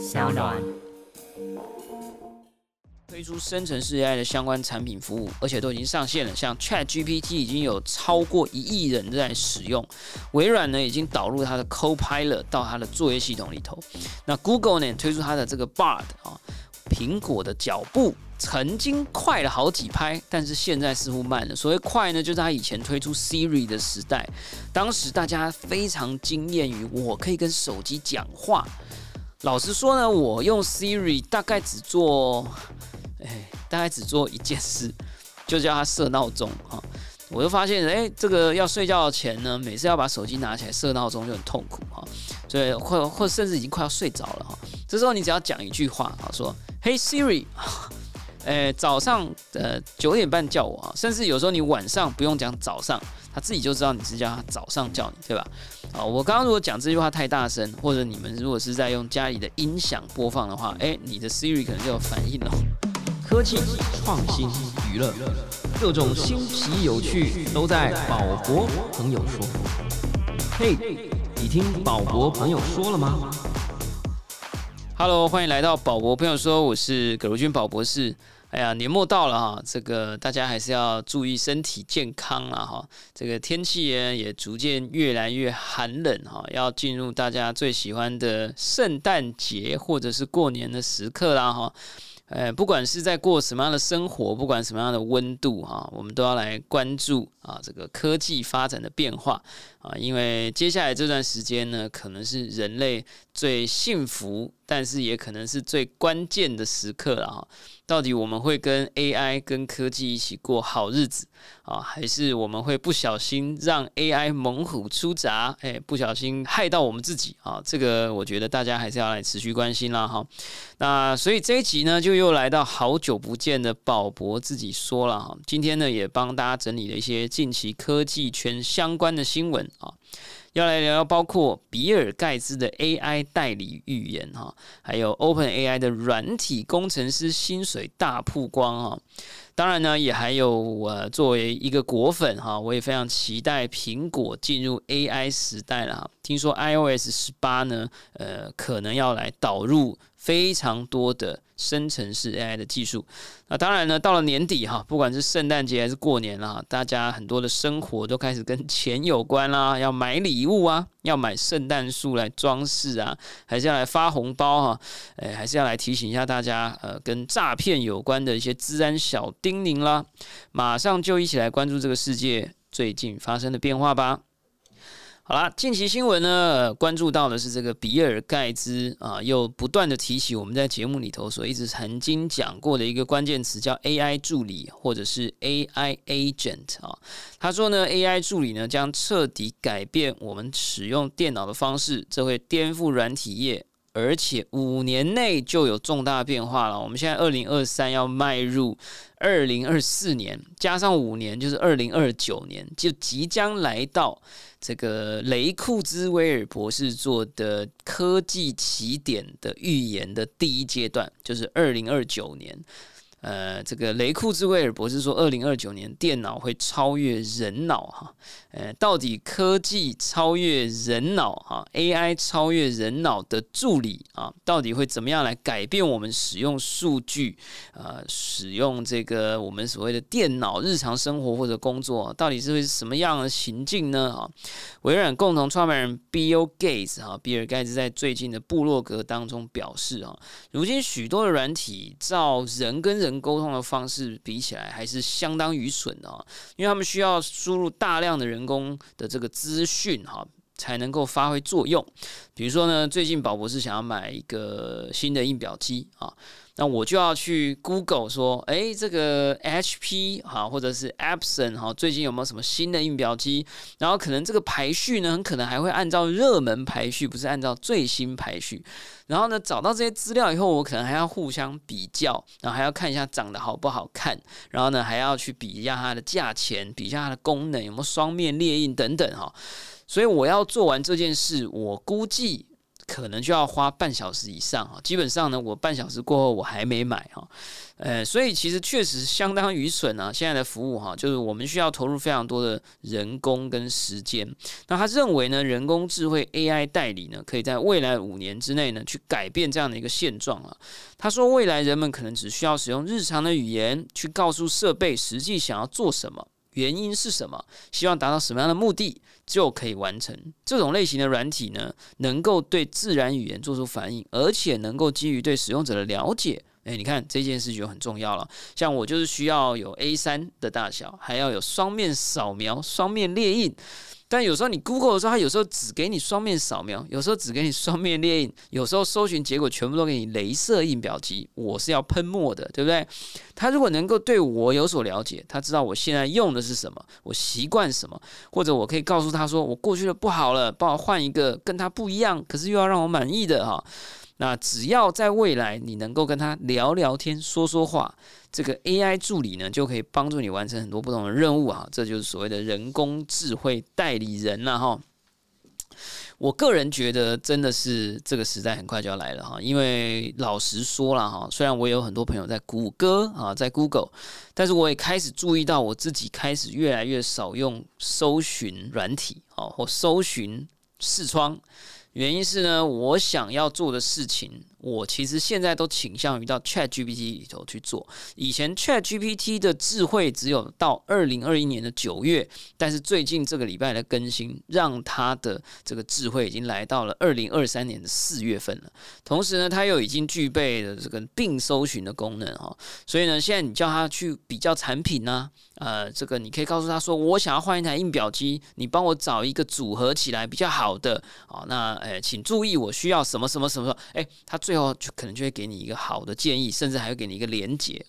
小暖。推出生成式 AI 的相关产品服务，而且都已经上线了。像 Chat GPT 已经有超过一亿人在使用，微软呢已经导入它的 Copilot 到它的作业系统里头。那 Google 呢推出它的这个 Bard 啊，苹果的脚步曾经快了好几拍，但是现在似乎慢了。所谓快呢，就是它以前推出 Siri 的时代，当时大家非常惊艳于我可以跟手机讲话。老实说呢，我用 Siri 大概只做。哎，大概只做一件事，就叫它设闹钟哈。我就发现，哎，这个要睡觉前呢，每次要把手机拿起来设闹钟就很痛苦哈。所以或或甚至已经快要睡着了哈。这时候你只要讲一句话啊，说：“Hey Siri，哎，早上呃九点半叫我啊。”甚至有时候你晚上不用讲早上，他自己就知道你是叫他早上叫你，对吧？啊，我刚刚如果讲这句话太大声，或者你们如果是在用家里的音响播放的话，哎，你的 Siri 可能就有反应了。科技创新娱乐，各种新奇有趣都在宝博朋友说。嘿，你听宝博朋友说了吗？Hello，欢迎来到宝博朋友说，我是葛如君宝博士。哎呀，年末到了哈，这个大家还是要注意身体健康了哈。这个天气呢也逐渐越来越寒冷哈，要进入大家最喜欢的圣诞节或者是过年的时刻啦哈。呃，不管是在过什么样的生活，不管什么样的温度哈，我们都要来关注啊这个科技发展的变化啊，因为接下来这段时间呢，可能是人类最幸福，但是也可能是最关键的时刻了哈。到底我们会跟 AI 跟科技一起过好日子啊，还是我们会不小心让 AI 猛虎出闸？哎，不小心害到我们自己啊？这个我觉得大家还是要来持续关心啦哈。那所以这一集呢，就又来到好久不见的宝博自己说了哈。今天呢，也帮大家整理了一些近期科技圈相关的新闻。要来聊聊包括比尔盖茨的 AI 代理预言哈，还有 Open AI 的软体工程师薪水大曝光哈。当然呢，也还有我作为一个果粉哈，我也非常期待苹果进入 AI 时代了哈。听说 iOS 十八呢，呃，可能要来导入。非常多的生成式 AI 的技术，那当然呢，到了年底哈，不管是圣诞节还是过年啦，大家很多的生活都开始跟钱有关啦，要买礼物啊，要买圣诞树来装饰啊，还是要来发红包哈，诶，还是要来提醒一下大家，呃，跟诈骗有关的一些治安小叮咛啦，马上就一起来关注这个世界最近发生的变化吧。好啦，近期新闻呢，关注到的是这个比尔盖茨啊，又不断的提起我们在节目里头所一直曾经讲过的一个关键词，叫 AI 助理或者是 AI agent 啊。他说呢，AI 助理呢将彻底改变我们使用电脑的方式，这会颠覆软体业。而且五年内就有重大变化了。我们现在二零二三要迈入二零二四年，加上五年就是二零二九年，就即将来到这个雷库兹威尔博士做的科技起点的预言的第一阶段，就是二零二九年。呃，这个雷库兹威尔博士说，二零二九年电脑会超越人脑哈。呃，到底科技超越人脑哈？AI 超越人脑的助理啊，到底会怎么样来改变我们使用数据啊？使用这个我们所谓的电脑日常生活或者工作，到底是会是什么样的情境呢？啊，微软共同创办人 Bill Gates 哈，比尔盖茨在最近的部落格当中表示啊，如今许多的软体照人跟人。跟沟通的方式比起来还是相当愚蠢的啊，因为他们需要输入大量的人工的这个资讯哈，才能够发挥作用。比如说呢，最近宝博士想要买一个新的印表机啊。那我就要去 Google 说，哎，这个 HP 哈，或者是 Epson 哈，最近有没有什么新的印表机？然后可能这个排序呢，很可能还会按照热门排序，不是按照最新排序。然后呢，找到这些资料以后，我可能还要互相比较，然后还要看一下长得好不好看，然后呢，还要去比一下它的价钱，比一下它的功能有没有双面列印等等哈。所以我要做完这件事，我估计。可能就要花半小时以上哈。基本上呢，我半小时过后我还没买哈。呃，所以其实确实相当愚蠢啊！现在的服务哈，就是我们需要投入非常多的人工跟时间。那他认为呢，人工智慧 AI 代理呢，可以在未来五年之内呢，去改变这样的一个现状啊。他说，未来人们可能只需要使用日常的语言去告诉设备实际想要做什么，原因是什么，希望达到什么样的目的，就可以完成。这种类型的软体呢，能够对自然语言做出反应，而且能够基于对使用者的了解。哎，你看这件事就很重要了。像我就是需要有 A 三的大小，还要有双面扫描、双面列印。但有时候你 Google 的时候，它有时候只给你双面扫描，有时候只给你双面列印，有时候搜寻结果全部都给你镭射印表机。我是要喷墨的，对不对？他如果能够对我有所了解，他知道我现在用的是什么，我习惯什么，或者我可以告诉他说，我过去的不好了，帮我换一个跟他不一样，可是又要让我满意的哈。那只要在未来你能够跟他聊聊天、说说话，这个 AI 助理呢就可以帮助你完成很多不同的任务啊！这就是所谓的人工智慧代理人了哈。我个人觉得真的是这个时代很快就要来了哈，因为老实说了哈，虽然我有很多朋友在谷歌啊，在 Google，但是我也开始注意到我自己开始越来越少用搜寻软体啊，或搜寻视窗。原因是呢，我想要做的事情。我其实现在都倾向于到 Chat GPT 里头去做。以前 Chat GPT 的智慧只有到二零二一年的九月，但是最近这个礼拜的更新，让它的这个智慧已经来到了二零二三年的四月份了。同时呢，它又已经具备了这个并搜寻的功能哈。所以呢，现在你叫它去比较产品呢，呃，这个你可以告诉他说，我想要换一台印表机，你帮我找一个组合起来比较好的哦。那呃，请注意，我需要什么什么什么？哎，它。最后就可能就会给你一个好的建议，甚至还会给你一个连接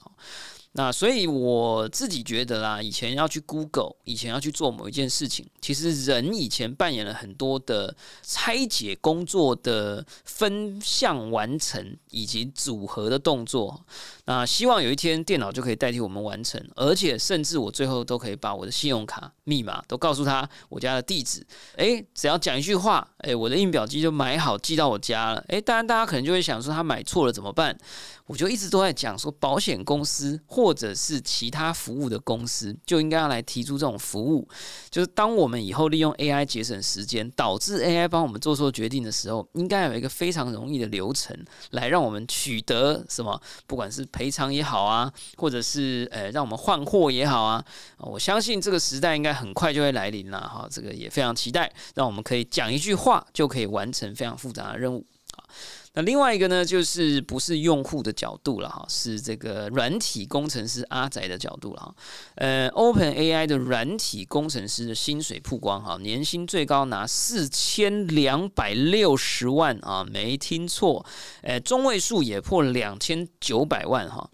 那所以我自己觉得啦，以前要去 Google，以前要去做某一件事情，其实人以前扮演了很多的拆解工作的分项完成以及组合的动作。那希望有一天电脑就可以代替我们完成，而且甚至我最后都可以把我的信用卡密码都告诉他我家的地址。诶，只要讲一句话，诶，我的印表机就买好寄到我家了。诶，当然大家可能就会想说，他买错了怎么办？我就一直都在讲说，保险公司或者是其他服务的公司就应该要来提出这种服务，就是当我们以后利用 AI 节省时间，导致 AI 帮我们做错决定的时候，应该有一个非常容易的流程来让我们取得什么，不管是赔偿也好啊，或者是呃让我们换货也好啊，我相信这个时代应该很快就会来临了哈，这个也非常期待，让我们可以讲一句话就可以完成非常复杂的任务啊。那另外一个呢，就是不是用户的角度了哈，是这个软体工程师阿仔的角度了哈。呃，Open AI 的软体工程师的薪水曝光哈，年薪最高拿四千两百六十万啊，没听错，呃，中位数也破两千九百万哈。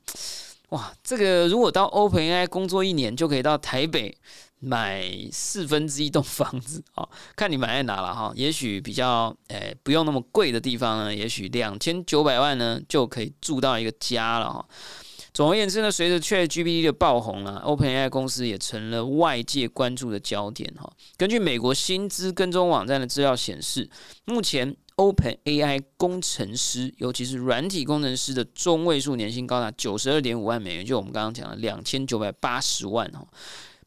哇，这个如果到 Open AI 工作一年，就可以到台北。买四分之一栋房子啊，看你买在哪了哈。也许比较诶不用那么贵的地方呢，也许两千九百万呢就可以住到一个家了哈。总而言之呢，随着 ChatGPT 的爆红啊，OpenAI 公司也成了外界关注的焦点哈。根据美国薪资跟踪网站的资料显示，目前 OpenAI 工程师，尤其是软体工程师的中位数年薪高达九十二点五万美元，就我们刚刚讲的两千九百八十万哈。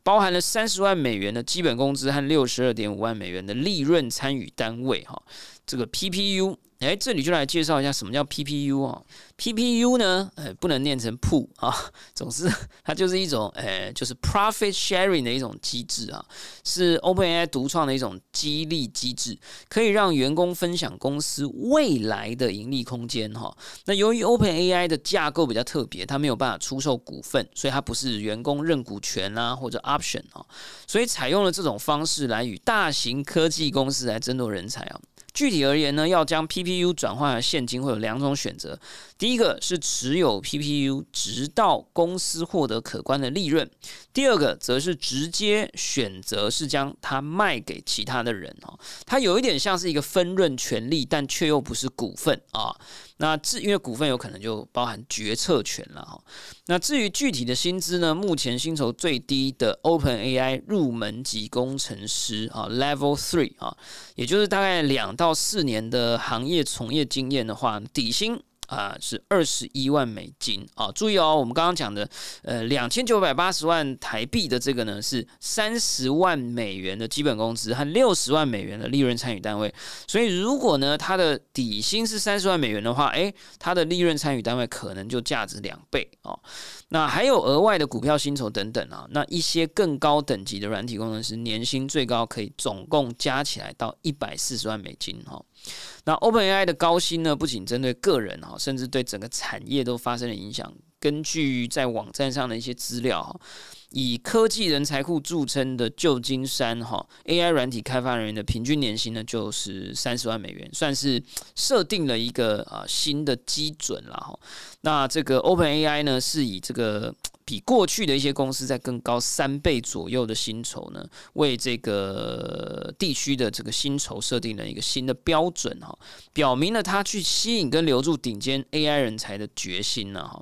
包含了三十万美元的基本工资和六十二点五万美元的利润参与单位，哈，这个 PPU。哎，这里就来介绍一下什么叫 PPU 啊？PPU 呢，呃，不能念成 P 啊，总之它就是一种，呃，就是 Profit Sharing 的一种机制啊，是 OpenAI 独创的一种激励机制，可以让员工分享公司未来的盈利空间哈。那由于 OpenAI 的架构比较特别，它没有办法出售股份，所以它不是员工认股权啊或者 Option 啊，所以采用了这种方式来与大型科技公司来争夺人才啊。具体而言呢，要将 PPU 转换成现金会有两种选择。第一个是持有 PPU 直到公司获得可观的利润；第二个则是直接选择是将它卖给其他的人哦。它有一点像是一个分润权利，但却又不是股份啊。那至因为股份有可能就包含决策权了哈。那至于具体的薪资呢，目前薪酬最低的 Open AI 入门级工程师啊，Level Three 啊，也就是大概两到四年的行业从业经验的话，底薪。啊，是二十一万美金啊！注意哦，我们刚刚讲的，呃，两千九百八十万台币的这个呢，是三十万美元的基本工资和六十万美元的利润参与单位。所以，如果呢，它的底薪是三十万美元的话，诶，它的利润参与单位可能就价值两倍哦。那还有额外的股票薪酬等等啊。那一些更高等级的软体工程师，年薪最高可以总共加起来到一百四十万美金哈。那 OpenAI 的高薪呢，不仅针对个人哈，甚至对整个产业都发生了影响。根据在网站上的一些资料哈，以科技人才库著称的旧金山哈 AI 软体开发人员的平均年薪呢，就是三十万美元，算是设定了一个啊新的基准了哈。那这个 OpenAI 呢，是以这个。比过去的一些公司在更高三倍左右的薪酬呢，为这个地区的这个薪酬设定了一个新的标准哈，表明了他去吸引跟留住顶尖 AI 人才的决心呢哈。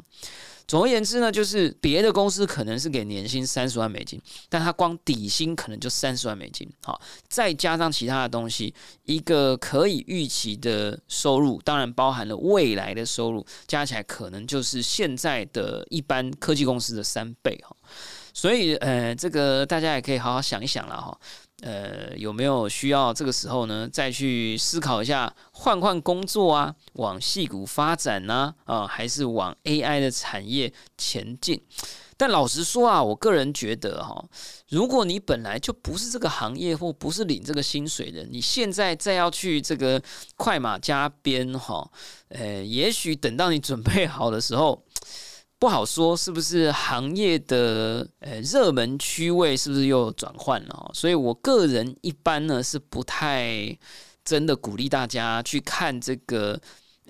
总而言之呢，就是别的公司可能是给年薪三十万美金，但他光底薪可能就三十万美金，好，再加上其他的东西，一个可以预期的收入，当然包含了未来的收入，加起来可能就是现在的一般科技公司的三倍哈。所以，呃，这个大家也可以好好想一想了哈。呃，有没有需要这个时候呢，再去思考一下换换工作啊，往戏股发展呢？啊，还是往 AI 的产业前进？但老实说啊，我个人觉得哈，如果你本来就不是这个行业或不是领这个薪水的，你现在再要去这个快马加鞭哈，呃，也许等到你准备好的时候。不好说是不是行业的呃热门区位是不是又转换了？所以我个人一般呢是不太真的鼓励大家去看这个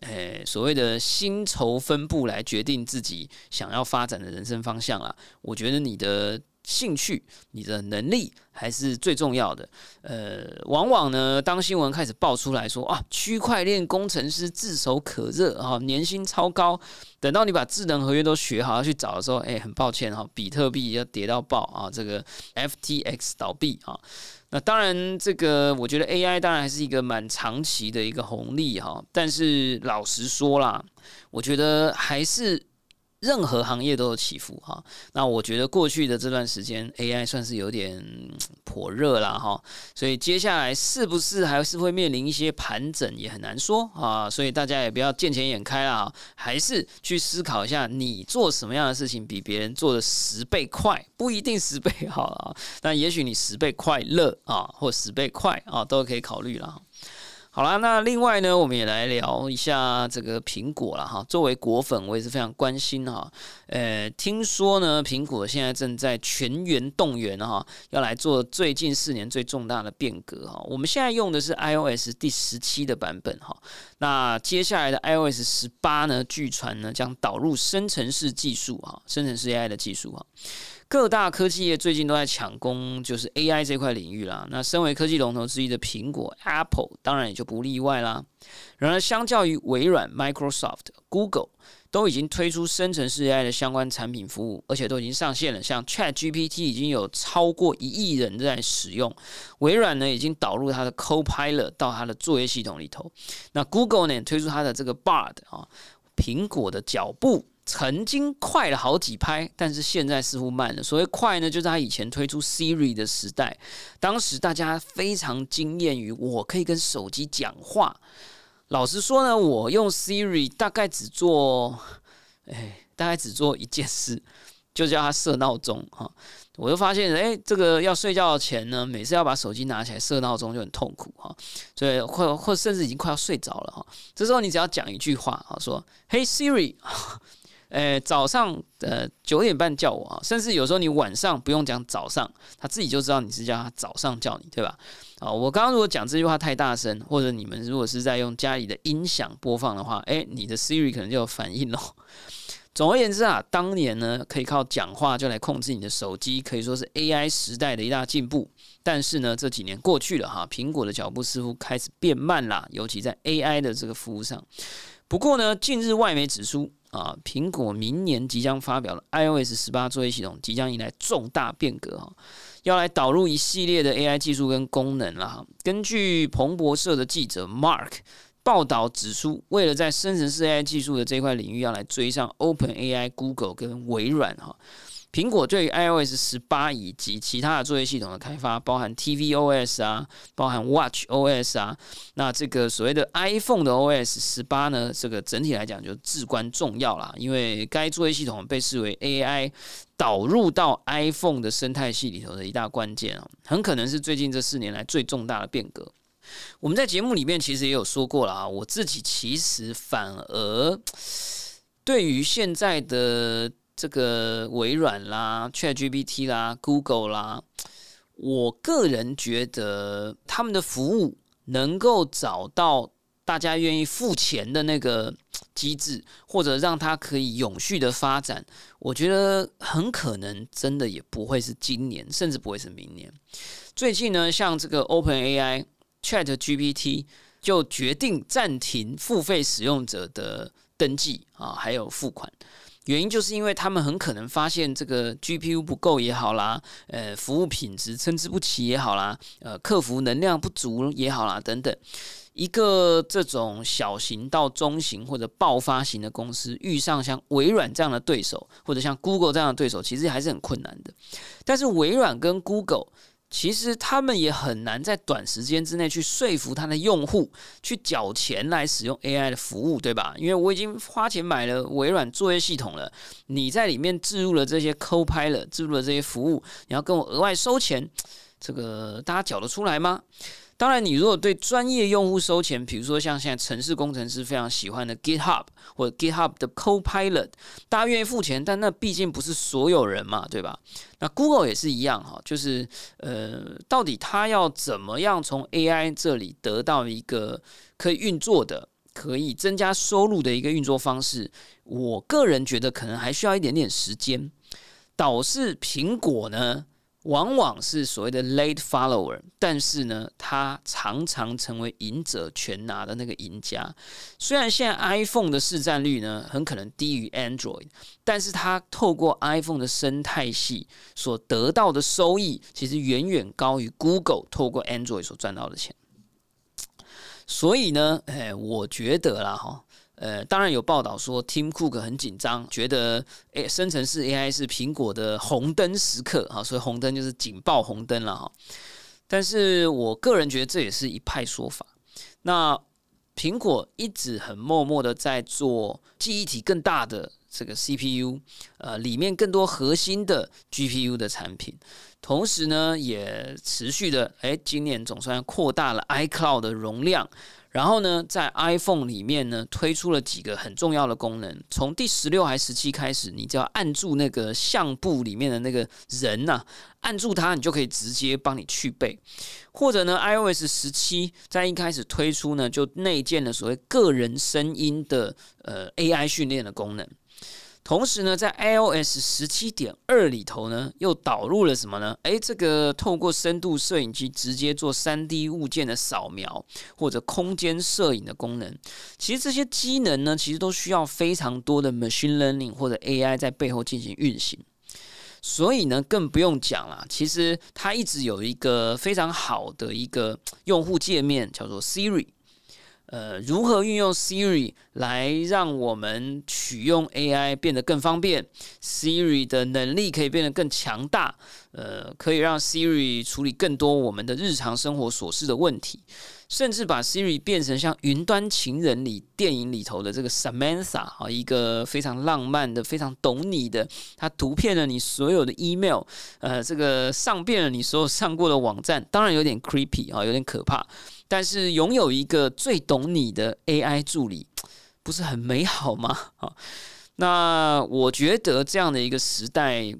呃所谓的薪酬分布来决定自己想要发展的人生方向啊。我觉得你的。兴趣，你的能力还是最重要的。呃，往往呢，当新闻开始爆出来说啊，区块链工程师炙手可热啊，年薪超高。等到你把智能合约都学好要去找的时候，哎，很抱歉哈，比特币要跌到爆啊，这个 FTX 倒闭啊。那当然，这个我觉得 AI 当然还是一个蛮长期的一个红利哈。但是老实说啦，我觉得还是。任何行业都有起伏哈，那我觉得过去的这段时间 AI 算是有点颇热了哈，所以接下来是不是还是会面临一些盘整也很难说啊，所以大家也不要见钱眼开啦，还是去思考一下，你做什么样的事情比别人做的十倍快，不一定十倍好了，但也许你十倍快乐啊，或十倍快啊，都可以考虑了。好啦，那另外呢，我们也来聊一下这个苹果了哈。作为果粉，我也是非常关心哈。呃，听说呢，苹果现在正在全员动员哈，要来做最近四年最重大的变革哈。我们现在用的是 iOS 第十七的版本哈。那接下来的 iOS 十八呢，据传呢将导入生成式技术哈，生成式 AI 的技术哈。各大科技业最近都在抢攻，就是 AI 这块领域啦。那身为科技龙头之一的苹果 Apple，当然也就不例外啦。然而，相较于微软、Microsoft、Google，都已经推出生成式 AI 的相关产品服务，而且都已经上线了。像 Chat GPT 已经有超过一亿人在使用，微软呢已经导入它的 Copilot 到它的作业系统里头。那 Google 呢推出它的这个 Bard 啊，苹果的脚步。曾经快了好几拍，但是现在似乎慢了。所谓快呢，就是他以前推出 Siri 的时代，当时大家非常惊艳于我可以跟手机讲话。老实说呢，我用 Siri 大概只做，哎，大概只做一件事，就叫他设闹钟哈。我就发现，哎，这个要睡觉前呢，每次要把手机拿起来设闹钟就很痛苦哈，所以或或甚至已经快要睡着了哈。这时候你只要讲一句话啊，说 “Hey Siri”。诶，早上呃九点半叫我啊，甚至有时候你晚上不用讲早上，他自己就知道你是叫他早上叫你，对吧？啊，我刚刚如果讲这句话太大声，或者你们如果是在用家里的音响播放的话，诶，你的 Siri 可能就有反应喽。总而言之啊，当年呢可以靠讲话就来控制你的手机，可以说是 AI 时代的一大进步。但是呢，这几年过去了哈，苹果的脚步似乎开始变慢啦，尤其在 AI 的这个服务上。不过呢，近日外媒指出啊，苹果明年即将发表的 iOS 十八作业系统即将迎来重大变革哈，要来导入一系列的 AI 技术跟功能了。根据彭博社的记者 Mark 报道指出，为了在生成式 AI 技术的这块领域要来追上 Open AI、Google 跟微软哈。苹果对于 iOS 十八以及其他的作业系统的开发，包含 tvOS 啊，包含 watchOS 啊，那这个所谓的 iPhone 的 OS 十八呢，这个整体来讲就至关重要啦，因为该作业系统被视为 AI 导入到 iPhone 的生态系里头的一大关键啊，很可能是最近这四年来最重大的变革。我们在节目里面其实也有说过了啊，我自己其实反而对于现在的。这个微软啦、ChatGPT 啦、Google 啦，我个人觉得他们的服务能够找到大家愿意付钱的那个机制，或者让它可以永续的发展，我觉得很可能真的也不会是今年，甚至不会是明年。最近呢，像这个 OpenAI、ChatGPT 就决定暂停付费使用者的登记啊，还有付款。原因就是因为他们很可能发现这个 GPU 不够也好啦，呃，服务品质参差不齐也好啦，呃，客服能量不足也好啦，等等。一个这种小型到中型或者爆发型的公司遇上像微软这样的对手，或者像 Google 这样的对手，其实还是很困难的。但是微软跟 Google。其实他们也很难在短时间之内去说服他的用户去缴钱来使用 AI 的服务，对吧？因为我已经花钱买了微软作业系统了，你在里面置入了这些 Copilot，置入了这些服务，你要跟我额外收钱，这个大家缴得出来吗？当然，你如果对专业用户收钱，比如说像现在城市工程师非常喜欢的 GitHub 或者 GitHub 的 Copilot，大家愿意付钱，但那毕竟不是所有人嘛，对吧？那 Google 也是一样哈，就是呃，到底它要怎么样从 AI 这里得到一个可以运作的、可以增加收入的一个运作方式？我个人觉得可能还需要一点点时间。导致苹果呢？往往是所谓的 late follower，但是呢，他常常成为赢者全拿的那个赢家。虽然现在 iPhone 的市占率呢很可能低于 Android，但是它透过 iPhone 的生态系所得到的收益，其实远远高于 Google 透过 Android 所赚到的钱。所以呢，哎，我觉得啦，哈。呃，当然有报道说，Tim Cook 很紧张，觉得诶，生成式 AI 是苹果的红灯时刻哈，所以红灯就是警报红灯了哈。但是我个人觉得这也是一派说法。那苹果一直很默默的在做记忆体更大的这个 CPU，呃，里面更多核心的 GPU 的产品，同时呢，也持续的诶，今年总算扩大了 iCloud 的容量。然后呢，在 iPhone 里面呢，推出了几个很重要的功能。从第十六还十七开始，你只要按住那个相簿里面的那个人呐，按住它，你就可以直接帮你去背。或者呢，iOS 十七在一开始推出呢，就内建了所谓个人声音的呃 AI 训练的功能。同时呢，在 iOS 十七点二里头呢，又导入了什么呢？诶，这个透过深度摄影机直接做三 D 物件的扫描或者空间摄影的功能。其实这些机能呢，其实都需要非常多的 machine learning 或者 AI 在背后进行运行。所以呢，更不用讲了。其实它一直有一个非常好的一个用户界面，叫做 Siri。呃，如何运用 Siri 来让我们取用 AI 变得更方便？Siri 的能力可以变得更强大，呃，可以让 Siri 处理更多我们的日常生活琐事的问题，甚至把 Siri 变成像《云端情人》里电影里头的这个 Samantha 啊，一个非常浪漫的、非常懂你的，他读遍了你所有的 email，呃，这个上遍了你所有上过的网站，当然有点 creepy 啊，有点可怕。但是拥有一个最懂你的 AI 助理，不是很美好吗？啊，那我觉得这样的一个时代，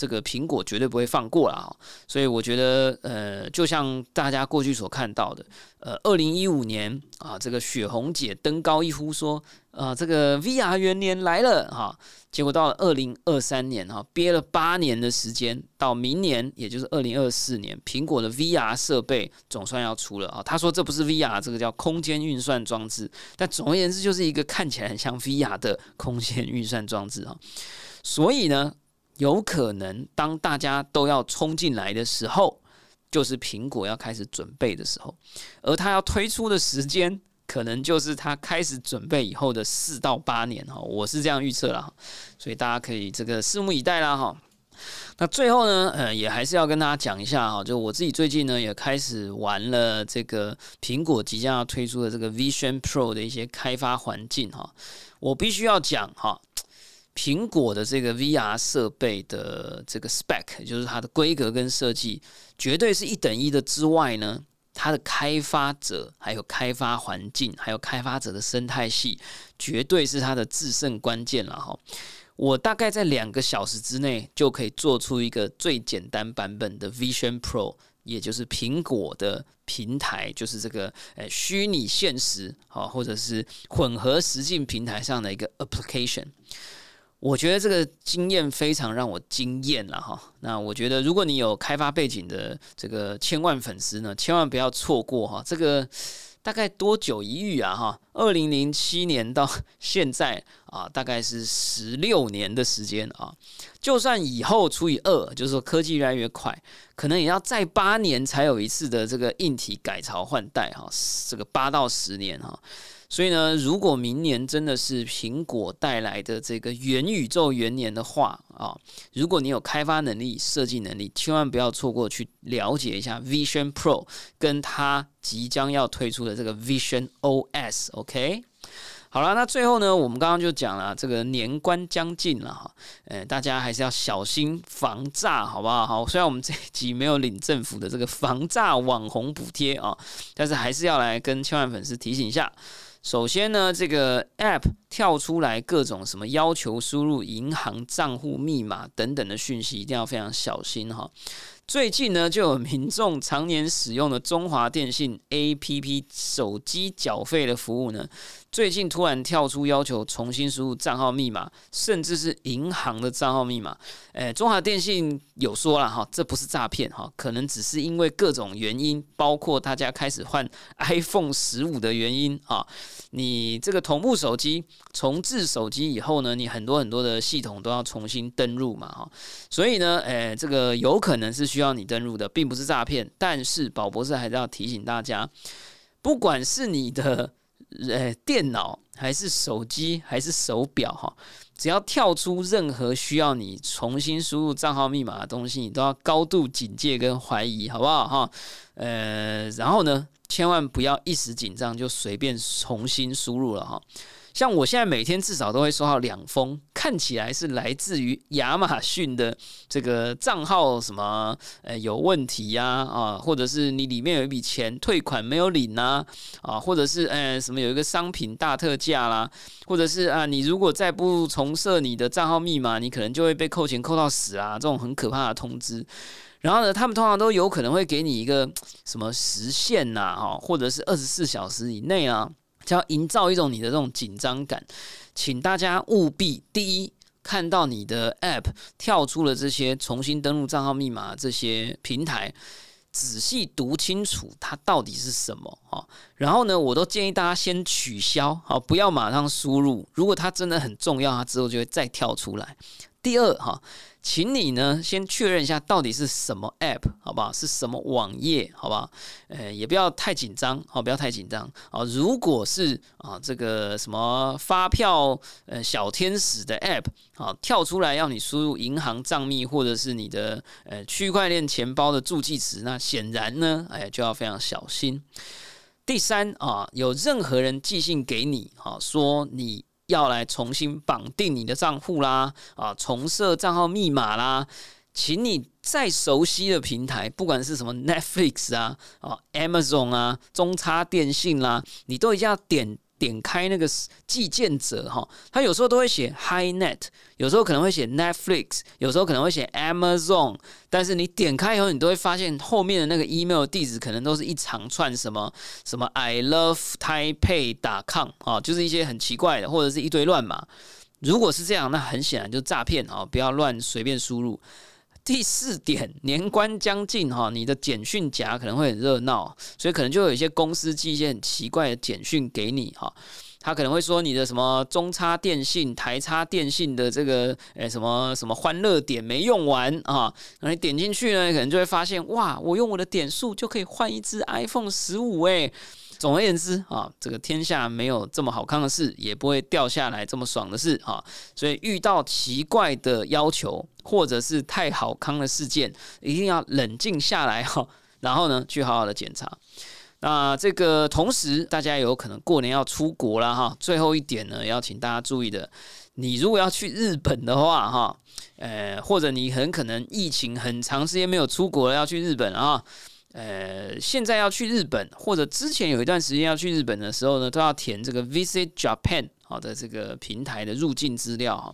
这个苹果绝对不会放过啦。所以我觉得，呃，就像大家过去所看到的，呃，二零一五年啊，这个雪红姐登高一呼说，啊，这个 VR 元年来了哈。结果到了二零二三年哈，憋了八年的时间，到明年也就是二零二四年，苹果的 VR 设备总算要出了啊。他说这不是 VR，这个叫空间运算装置。但总而言之，就是一个看起来很像 VR 的空间运算装置啊。所以呢，有可能当大家都要冲进来的时候，就是苹果要开始准备的时候，而它要推出的时间。可能就是它开始准备以后的四到八年哈，我是这样预测了，所以大家可以这个拭目以待啦哈。那最后呢，呃，也还是要跟大家讲一下哈，就我自己最近呢也开始玩了这个苹果即将要推出的这个 Vision Pro 的一些开发环境哈。我必须要讲哈，苹果的这个 VR 设备的这个 spec，就是它的规格跟设计，绝对是一等一的之外呢。它的开发者，还有开发环境，还有开发者的生态系，绝对是它的制胜关键了哈。我大概在两个小时之内就可以做出一个最简单版本的 Vision Pro，也就是苹果的平台，就是这个呃虚拟现实啊，或者是混合实境平台上的一个 application。我觉得这个经验非常让我惊艳了哈。那我觉得，如果你有开发背景的这个千万粉丝呢，千万不要错过哈。这个大概多久一遇啊哈？二零零七年到现在啊，大概是十六年的时间啊。就算以后除以二，就是说科技越来越快，可能也要再八年才有一次的这个硬体改朝换代哈。这个八到十年哈。所以呢，如果明年真的是苹果带来的这个元宇宙元年的话啊，如果你有开发能力、设计能力，千万不要错过去了解一下 Vision Pro 跟它即将要推出的这个 Vision OS。OK，好了，那最后呢，我们刚刚就讲了，这个年关将近了哈，呃，大家还是要小心防诈，好不好？好，虽然我们这一集没有领政府的这个防诈网红补贴啊，但是还是要来跟千万粉丝提醒一下。首先呢，这个 App 跳出来各种什么要求输入银行账户密码等等的讯息，一定要非常小心哈。最近呢，就有民众常年使用的中华电信 APP 手机缴费的服务呢，最近突然跳出要求重新输入账号密码，甚至是银行的账号密码。诶，中华电信有说了哈，这不是诈骗哈，可能只是因为各种原因，包括大家开始换 iPhone 十五的原因啊。你这个同步手机重置手机以后呢，你很多很多的系统都要重新登录嘛哈，所以呢，诶，这个有可能是需要你登录的，并不是诈骗。但是宝博士还是要提醒大家，不管是你的呃电脑还是手机还是手表哈，只要跳出任何需要你重新输入账号密码的东西，你都要高度警戒跟怀疑，好不好哈？呃，然后呢？千万不要一时紧张就随便重新输入了哈。像我现在每天至少都会收到两封，看起来是来自于亚马逊的这个账号什么呃有问题呀啊，或者是你里面有一笔钱退款没有领呐啊，或者是呃什么有一个商品大特价啦，或者是啊你如果再不重设你的账号密码，你可能就会被扣钱扣到死啊，这种很可怕的通知。然后呢，他们通常都有可能会给你一个什么时限呐，哈，或者是二十四小时以内啊，就要营造一种你的这种紧张感。请大家务必第一，看到你的 App 跳出了这些重新登录账号密码这些平台，仔细读清楚它到底是什么哈。然后呢，我都建议大家先取消，好，不要马上输入。如果它真的很重要，它之后就会再跳出来。第二哈。请你呢先确认一下到底是什么 app 好不好？是什么网页好不好？呃，也不要太紧张，好，不要太紧张啊。如果是啊这个什么发票呃小天使的 app 啊跳出来要你输入银行账密或者是你的呃区块链钱包的助记词，那显然呢哎就要非常小心。第三啊，有任何人寄信给你啊说你。要来重新绑定你的账户啦，啊，重设账号密码啦，请你再熟悉的平台，不管是什么 Netflix 啊，啊，Amazon 啊，中差电信啦，你都一定要点点开那个寄件者哈，他有时候都会写 HiNet，有时候可能会写 Netflix，有时候可能会写 Amazon，但是你点开以后，你都会发现后面的那个 email 地址可能都是一长串什么什么 I love Taipei 打 com 啊，就是一些很奇怪的，或者是一堆乱码。如果是这样，那很显然就是诈骗啊！不要乱随便输入。第四点，年关将近哈，你的简讯夹可能会很热闹，所以可能就有一些公司寄一些很奇怪的简讯给你哈。他可能会说你的什么中差电信、台差电信的这个诶什么什么欢乐点没用完啊，那你点进去呢，可能就会发现哇，我用我的点数就可以换一只 iPhone 十五诶。总而言之啊，这个天下没有这么好看的事，也不会掉下来这么爽的事啊。所以遇到奇怪的要求或者是太好康的事件，一定要冷静下来哈，然后呢去好好的检查。那这个同时，大家有可能过年要出国了哈。最后一点呢，要请大家注意的，你如果要去日本的话哈，呃，或者你很可能疫情很长时间没有出国了，要去日本啊。呃，现在要去日本，或者之前有一段时间要去日本的时候呢，都要填这个 Visit Japan 好的这个平台的入境资料哈。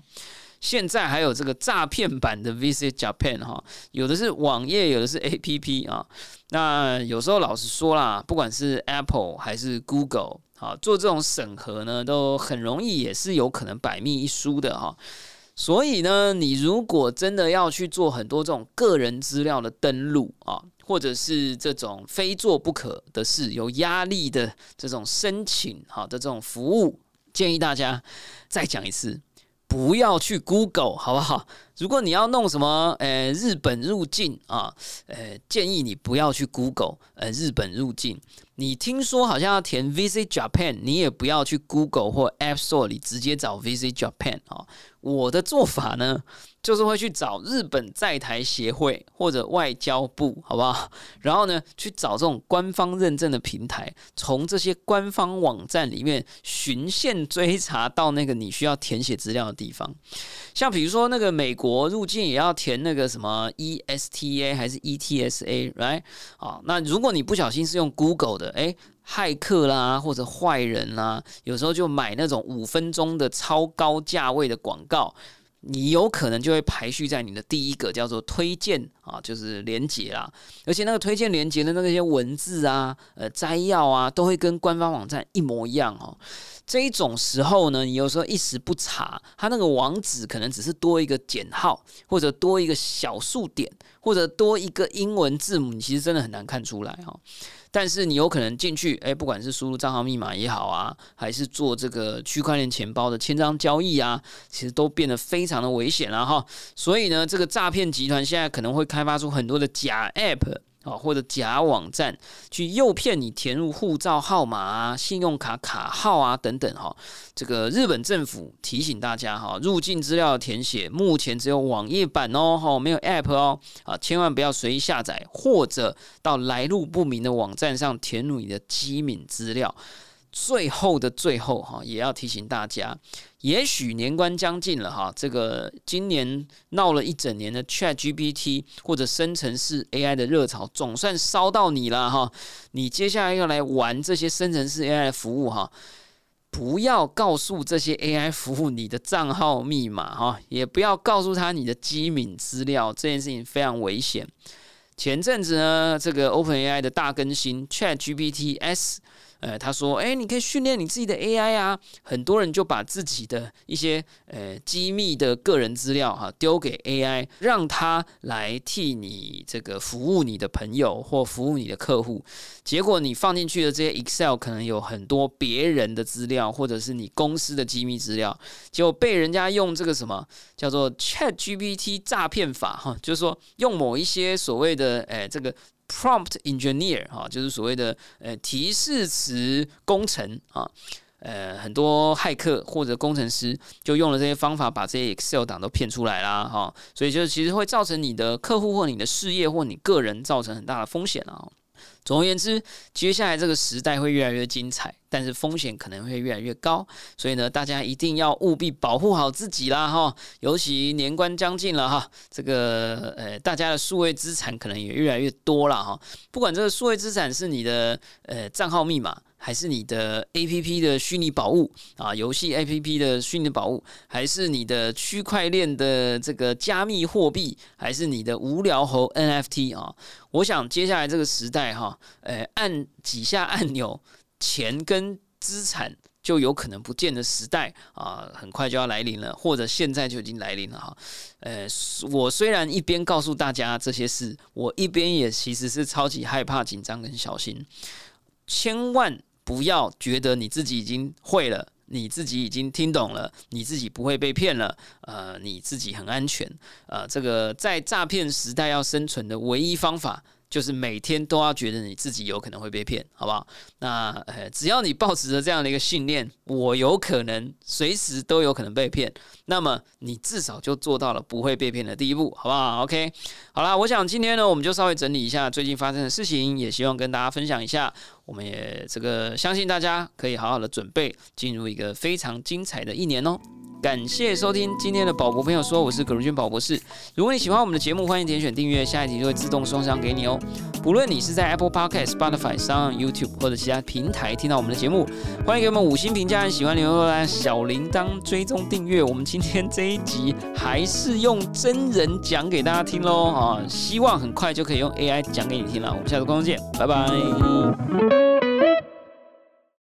现在还有这个诈骗版的 Visit Japan 哈，有的是网页，有的是 APP 啊。那有时候老实说啦，不管是 Apple 还是 Google 啊，做这种审核呢，都很容易，也是有可能百密一疏的哈。所以呢，你如果真的要去做很多这种个人资料的登录啊。或者是这种非做不可的事、有压力的这种申请，好的这种服务，建议大家再讲一次，不要去 Google，好不好？如果你要弄什么，呃，日本入境啊，呃，建议你不要去 Google，呃，日本入境。你听说好像要填 Visit Japan，你也不要去 Google 或 App Store 里直接找 Visit Japan 啊。我的做法呢，就是会去找日本在台协会或者外交部，好不好？然后呢，去找这种官方认证的平台，从这些官方网站里面循线追查到那个你需要填写资料的地方。像比如说那个美国入境也要填那个什么 ESTA 还是 ETSA，right？啊，那如果你不小心是用 Google 的，诶，骇客啦或者坏人啦，有时候就买那种五分钟的超高价位的广告，你有可能就会排序在你的第一个叫做推荐啊，就是连接啦，而且那个推荐连接的那些文字啊、呃摘要啊，都会跟官方网站一模一样哦。这一种时候呢，你有时候一时不查，它那个网址可能只是多一个减号，或者多一个小数点，或者多一个英文字母，你其实真的很难看出来哈。但是你有可能进去，哎，不管是输入账号密码也好啊，还是做这个区块链钱包的签章交易啊，其实都变得非常的危险了哈。所以呢，这个诈骗集团现在可能会开发出很多的假 App。啊，或者假网站去诱骗你填入护照号码啊、信用卡卡号啊等等哈。这个日本政府提醒大家哈，入境资料填写目前只有网页版哦，哈，没有 App 哦，啊，千万不要随意下载或者到来路不明的网站上填入你的机敏资料。最后的最后哈，也要提醒大家，也许年关将近了哈，这个今年闹了一整年的 Chat GPT 或者生成式 AI 的热潮，总算烧到你了哈。你接下来要来玩这些生成式 AI 服务哈，不要告诉这些 AI 服务你的账号密码哈，也不要告诉他你的机敏资料，这件事情非常危险。前阵子呢，这个 OpenAI 的大更新 Chat GPT S。呃，他说，哎，你可以训练你自己的 AI 啊。很多人就把自己的一些呃机密的个人资料哈丢给 AI，让他来替你这个服务你的朋友或服务你的客户。结果你放进去的这些 Excel 可能有很多别人的资料，或者是你公司的机密资料，结果被人家用这个什么叫做 ChatGPT 诈骗法哈，就是说用某一些所谓的诶这个。Prompt engineer 哈，就是所谓的呃提示词工程啊，呃很多骇客或者工程师就用了这些方法，把这些 Excel 档都骗出来啦哈，所以就其实会造成你的客户或你的事业或你个人造成很大的风险啊。总而言之，接下来这个时代会越来越精彩，但是风险可能会越来越高，所以呢，大家一定要务必保护好自己啦哈！尤其年关将近了哈，这个呃，大家的数位资产可能也越来越多了哈。不管这个数位资产是你的呃账号密码，还是你的 A P P 的虚拟宝物啊？游戏 A P P 的虚拟宝物，还是你的区块链的这个加密货币，还是你的无聊猴 N F T 啊？我想接下来这个时代哈，呃，按几下按钮，钱跟资产就有可能不见的时代啊，很快就要来临了，或者现在就已经来临了哈。呃，我虽然一边告诉大家这些事，我一边也其实是超级害怕、紧张跟小心，千万。不要觉得你自己已经会了，你自己已经听懂了，你自己不会被骗了，呃，你自己很安全，呃，这个在诈骗时代要生存的唯一方法。就是每天都要觉得你自己有可能会被骗，好不好？那呃，只要你保持着这样的一个信念，我有可能随时都有可能被骗，那么你至少就做到了不会被骗的第一步，好不好？OK，好啦，我想今天呢，我们就稍微整理一下最近发生的事情，也希望跟大家分享一下。我们也这个相信大家可以好好的准备，进入一个非常精彩的一年哦。感谢收听今天的宝博朋友说，我是葛如君宝博士。如果你喜欢我们的节目，欢迎点选订阅，下一集就会自动送上给你哦。不论你是在 Apple Podcast、Spotify 上、YouTube 或者其他平台听到我们的节目，欢迎给我们五星评价，喜欢留言小铃铛追踪订阅。我们今天这一集还是用真人讲给大家听喽啊，希望很快就可以用 AI 讲给你听了。我们下次观众见，拜拜。